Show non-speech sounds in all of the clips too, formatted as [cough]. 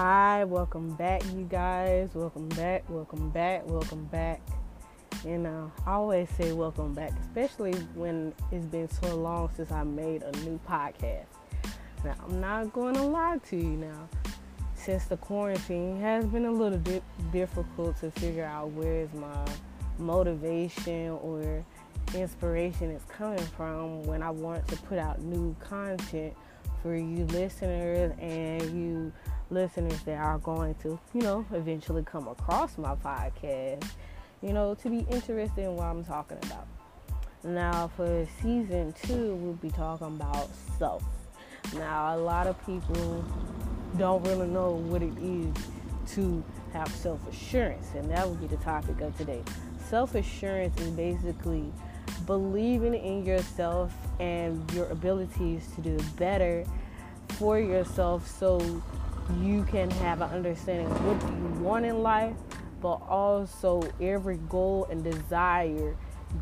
Hi, welcome back, you guys. Welcome back, welcome back, welcome back. You uh, know, I always say welcome back, especially when it's been so long since I made a new podcast. Now, I'm not going to lie to you now. Since the quarantine has been a little bit difficult to figure out where is my motivation or inspiration is coming from when I want to put out new content for you listeners and you listeners that are going to, you know, eventually come across my podcast, you know, to be interested in what I'm talking about. Now, for season two, we'll be talking about self. Now, a lot of people don't really know what it is to have self assurance, and that will be the topic of today. Self assurance is basically believing in yourself and your abilities to do better for yourself so you can have an understanding of what you want in life, but also every goal and desire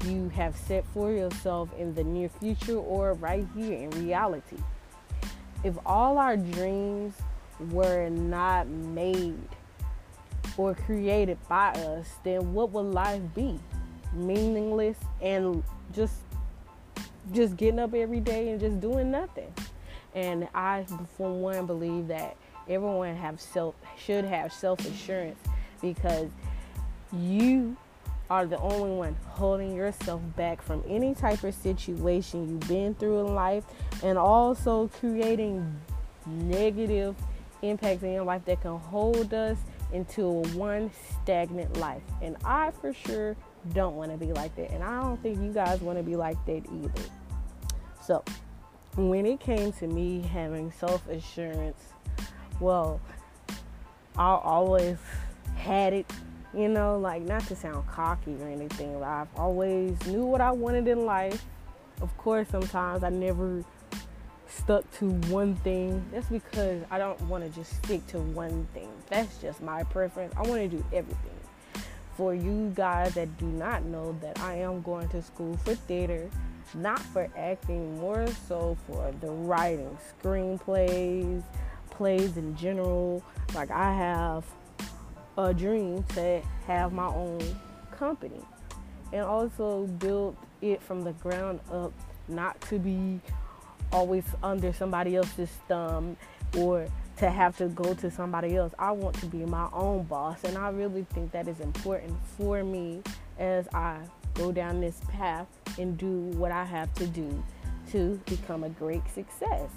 you have set for yourself in the near future or right here in reality. If all our dreams were not made or created by us, then what would life be? Meaningless and just just getting up every day and just doing nothing. And I, for one, believe that everyone have self should have self assurance because you are the only one holding yourself back from any type of situation you've been through in life and also creating negative impacts in your life that can hold us into one stagnant life. And I for sure don't want to be like that. And I don't think you guys want to be like that either. So, when it came to me having self assurance well, I always had it, you know, like not to sound cocky or anything, but I've always knew what I wanted in life. Of course, sometimes I never stuck to one thing. That's because I don't want to just stick to one thing. That's just my preference. I want to do everything. For you guys that do not know that I am going to school for theater, not for acting, more so for the writing, screenplays, plays in general. Like I have a dream to have my own company and also build it from the ground up, not to be always under somebody else's thumb or to have to go to somebody else. I want to be my own boss, and I really think that is important for me as I go down this path and do what I have to do to become a great success.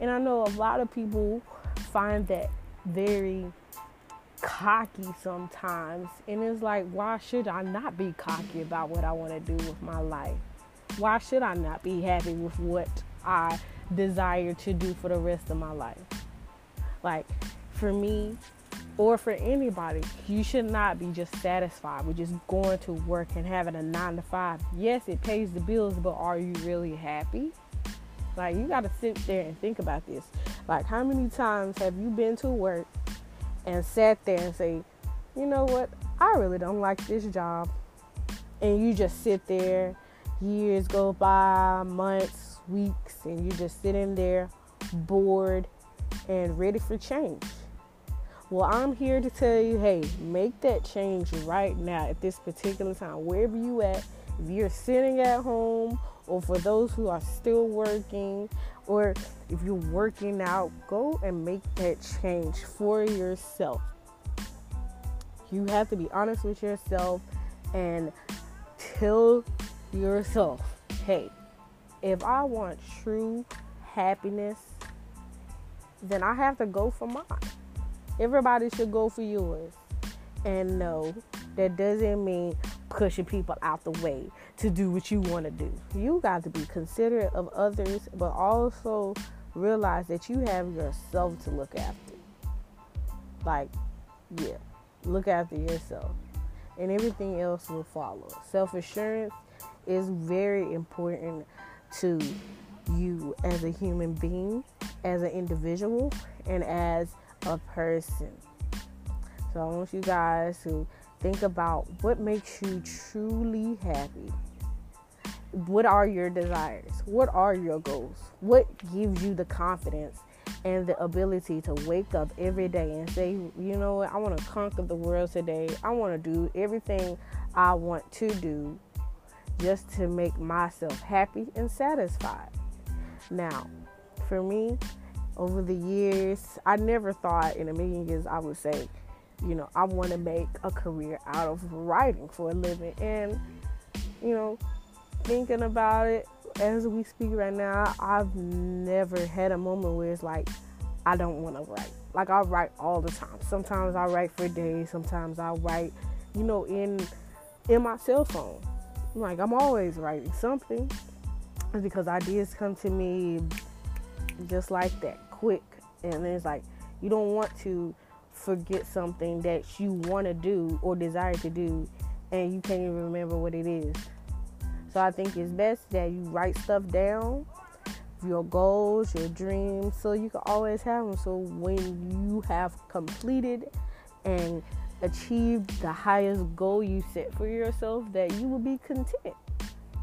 And I know a lot of people find that very cocky sometimes. And it's like, why should I not be cocky about what I want to do with my life? Why should I not be happy with what I desire to do for the rest of my life? Like, for me, or for anybody, you should not be just satisfied with just going to work and having a nine to five. Yes, it pays the bills, but are you really happy? Like, you got to sit there and think about this. Like, how many times have you been to work and sat there and say, you know what, I really don't like this job? And you just sit there, years go by, months, weeks, and you're just sitting there bored and ready for change. Well, I'm here to tell you, hey, make that change right now at this particular time, wherever you at. If you're sitting at home or for those who are still working, or if you're working out, go and make that change for yourself. You have to be honest with yourself and tell yourself, hey, if I want true happiness, then I have to go for mine. Everybody should go for yours. And no, that doesn't mean pushing people out the way to do what you want to do. You got to be considerate of others, but also realize that you have yourself to look after. Like, yeah, look after yourself, and everything else will follow. Self assurance is very important to you as a human being, as an individual, and as a person. So I want you guys to think about what makes you truly happy. What are your desires? What are your goals? What gives you the confidence and the ability to wake up every day and say, you know what, I want to conquer the world today. I want to do everything I want to do just to make myself happy and satisfied. Now, for me, over the years, I never thought in a million years I would say, you know, I want to make a career out of writing for a living. And, you know, thinking about it as we speak right now, I've never had a moment where it's like, I don't want to write. Like, I write all the time. Sometimes I write for days, sometimes I write, you know, in in my cell phone. Like, I'm always writing something because ideas come to me just like that, quick. And it's like, you don't want to forget something that you want to do or desire to do and you can't even remember what it is. So I think it's best that you write stuff down, your goals, your dreams, so you can always have them. So when you have completed and achieved the highest goal you set for yourself, that you will be content.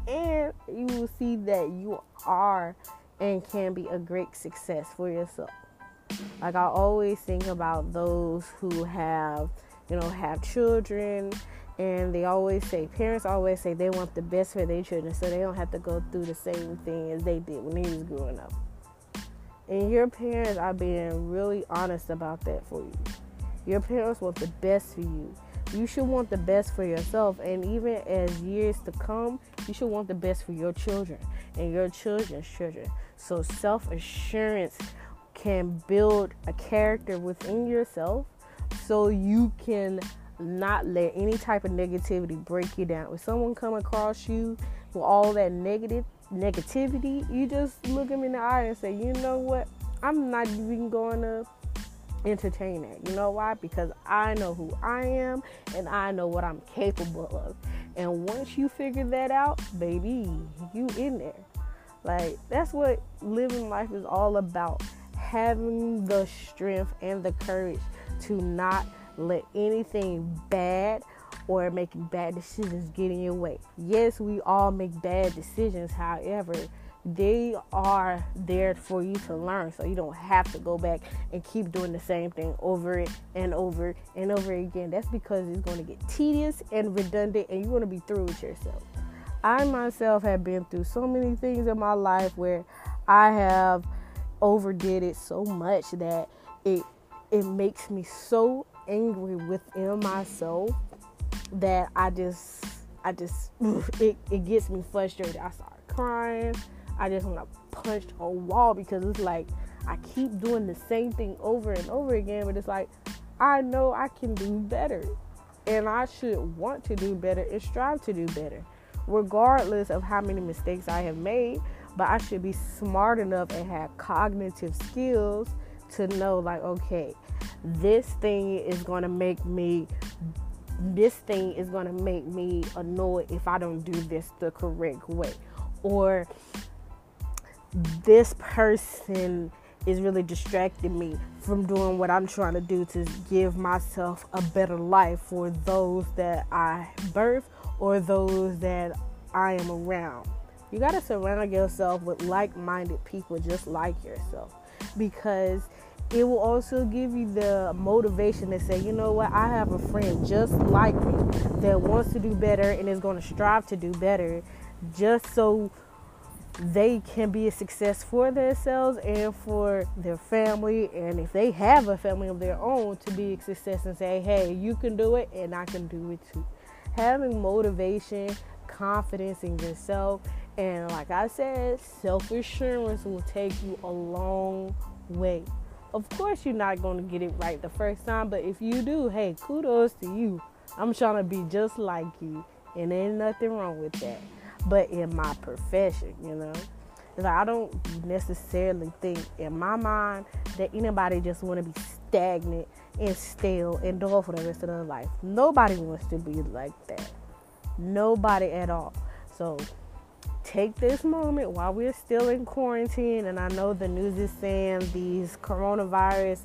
And you will see that you are and can be a great success for yourself. Like I always think about those who have, you know, have children and they always say parents always say they want the best for their children so they don't have to go through the same thing as they did when they was growing up. And your parents are being really honest about that for you. Your parents want the best for you. You should want the best for yourself and even as years to come, you should want the best for your children and your children's children. So self-assurance can build a character within yourself so you can not let any type of negativity break you down. If someone come across you with all that negative negativity, you just look them in the eye and say, you know what? I'm not even going to entertain it. You know why? Because I know who I am and I know what I'm capable of. And once you figure that out, baby, you in there. Like that's what living life is all about having the strength and the courage to not let anything bad or making bad decisions get in your way. Yes, we all make bad decisions, however, they are there for you to learn so you don't have to go back and keep doing the same thing over and over and over again. That's because it's going to get tedious and redundant and you're going to be through with yourself. I myself have been through so many things in my life where I have overdid it so much that it it makes me so angry within myself that I just I just [sighs] it, it gets me frustrated. I start crying. I just want to punch a wall because it's like I keep doing the same thing over and over again, but it's like I know I can do better. And I should want to do better and strive to do better, regardless of how many mistakes I have made but I should be smart enough and have cognitive skills to know like okay this thing is going to make me this thing is going to make me annoyed if I don't do this the correct way or this person is really distracting me from doing what I'm trying to do to give myself a better life for those that I birth or those that I am around. You got to surround yourself with like minded people just like yourself because it will also give you the motivation to say, you know what, I have a friend just like me that wants to do better and is going to strive to do better just so they can be a success for themselves and for their family. And if they have a family of their own, to be a success and say, hey, you can do it and I can do it too. Having motivation, confidence in yourself, and like I said, self assurance will take you a long way. Of course, you're not going to get it right the first time, but if you do, hey, kudos to you. I'm trying to be just like you, and ain't nothing wrong with that. But in my profession, you know, I don't necessarily think in my mind that anybody just want to be stagnant and stale and dull for the rest of their life. Nobody wants to be like that. Nobody at all. So take this moment while we're still in quarantine, and I know the news is saying these coronavirus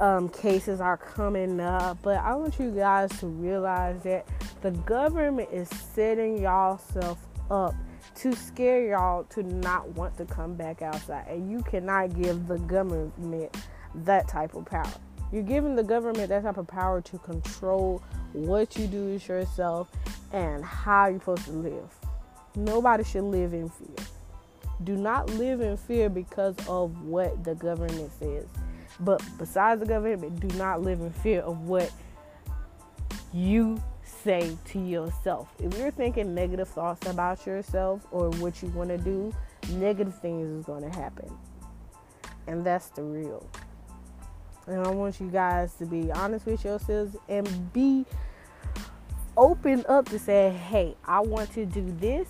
um, cases are coming up, but I want you guys to realize that the government is setting y'all self up to scare y'all to not want to come back outside. And you cannot give the government that type of power. You're giving the government that type of power to control what you do with yourself and how you're supposed to live. Nobody should live in fear. Do not live in fear because of what the government says. But besides the government, do not live in fear of what you say to yourself. If you're thinking negative thoughts about yourself or what you want to do, negative things is going to happen. And that's the real. And I want you guys to be honest with yourselves and be open up to say, hey, I want to do this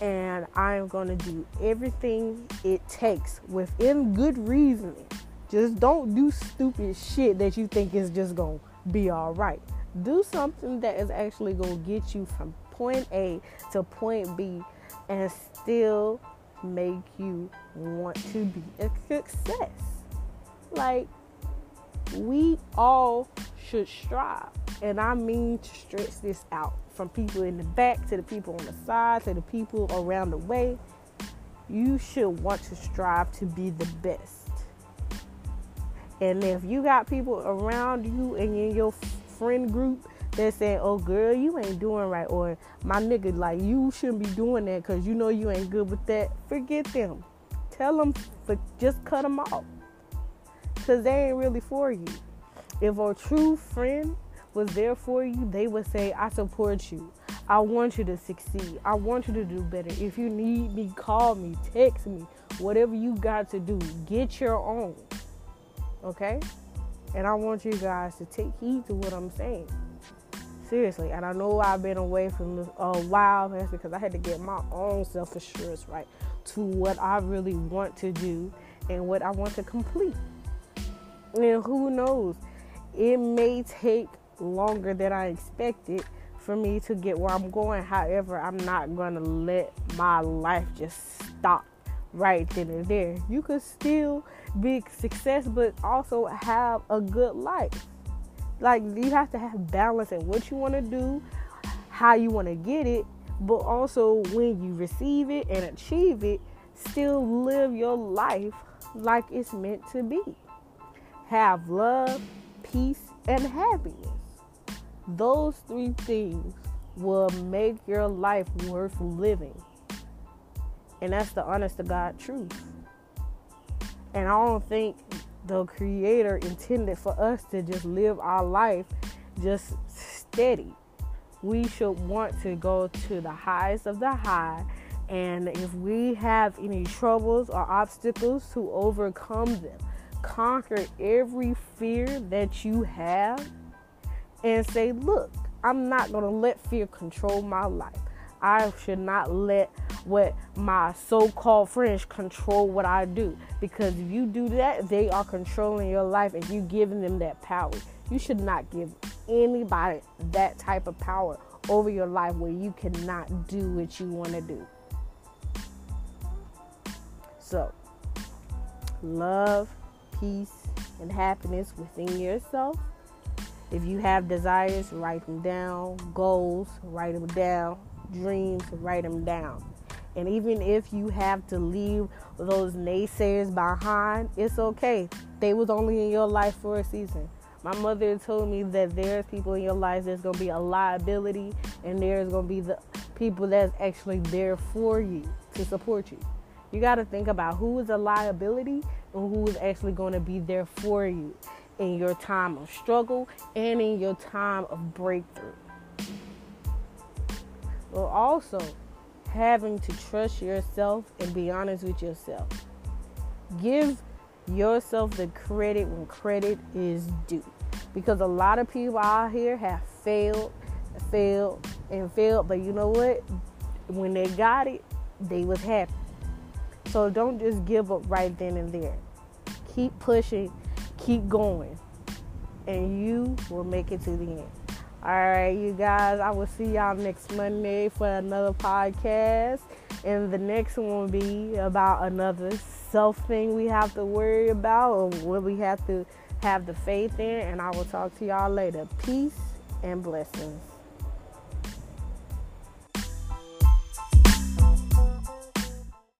and I am going to do everything it takes within good reasoning. Just don't do stupid shit that you think is just going to be all right. Do something that is actually going to get you from point A to point B and still make you want to be a success. Like, we all should strive. And I mean to stretch this out from people in the back to the people on the side to the people around the way. You should want to strive to be the best. And if you got people around you and in your friend group that saying, "Oh, girl, you ain't doing right," or "My nigga, like you shouldn't be doing that because you know you ain't good with that," forget them. Tell them, just cut them off because they ain't really for you. If a true friend was there for you, they would say, I support you. I want you to succeed. I want you to do better. If you need me, call me, text me, whatever you got to do, get your own. Okay? And I want you guys to take heed to what I'm saying. Seriously. And I know I've been away from this a while. That's because I had to get my own self assurance right to what I really want to do and what I want to complete. And who knows? It may take longer than I expected for me to get where I'm going. However, I'm not going to let my life just stop right then and there. You could still be success, but also have a good life. Like you have to have balance in what you want to do, how you want to get it, but also when you receive it and achieve it, still live your life like it's meant to be have love, peace, and happiness. Those three things will make your life worth living. And that's the honest to God truth. And I don't think the Creator intended for us to just live our life just steady. We should want to go to the highest of the high. And if we have any troubles or obstacles, to overcome them conquer every fear that you have and say, look, I'm not going to let fear control my life. I should not let what my so called friends control what I do. Because if you do that, they are controlling your life and you giving them that power. You should not give anybody that type of power over your life where you cannot do what you want to do. So, love peace and happiness within yourself. If you have desires, write them down. Goals, write them down. Dreams, write them down. And even if you have to leave those naysayers behind, it's okay. They was only in your life for a season. My mother told me that there's people in your life that's gonna be a liability, and there's gonna be the people that's actually there for you to support you. You got to think about who is a liability and who is actually to be there for you in your time of struggle and in your time of breakthrough. But also having to trust yourself and be honest with yourself. Give yourself the credit when credit is due. Because a lot of people out here have failed, failed, and failed. But you know what? When they got it, they was happy. So don't just give up right then and there. Keep pushing, keep going, and you will make it to the end. All right, you guys, I will see y'all next Monday for another podcast. And the next one will be about another self thing we have to worry about or what we have to have the faith in. And I will talk to y'all later. Peace and blessings.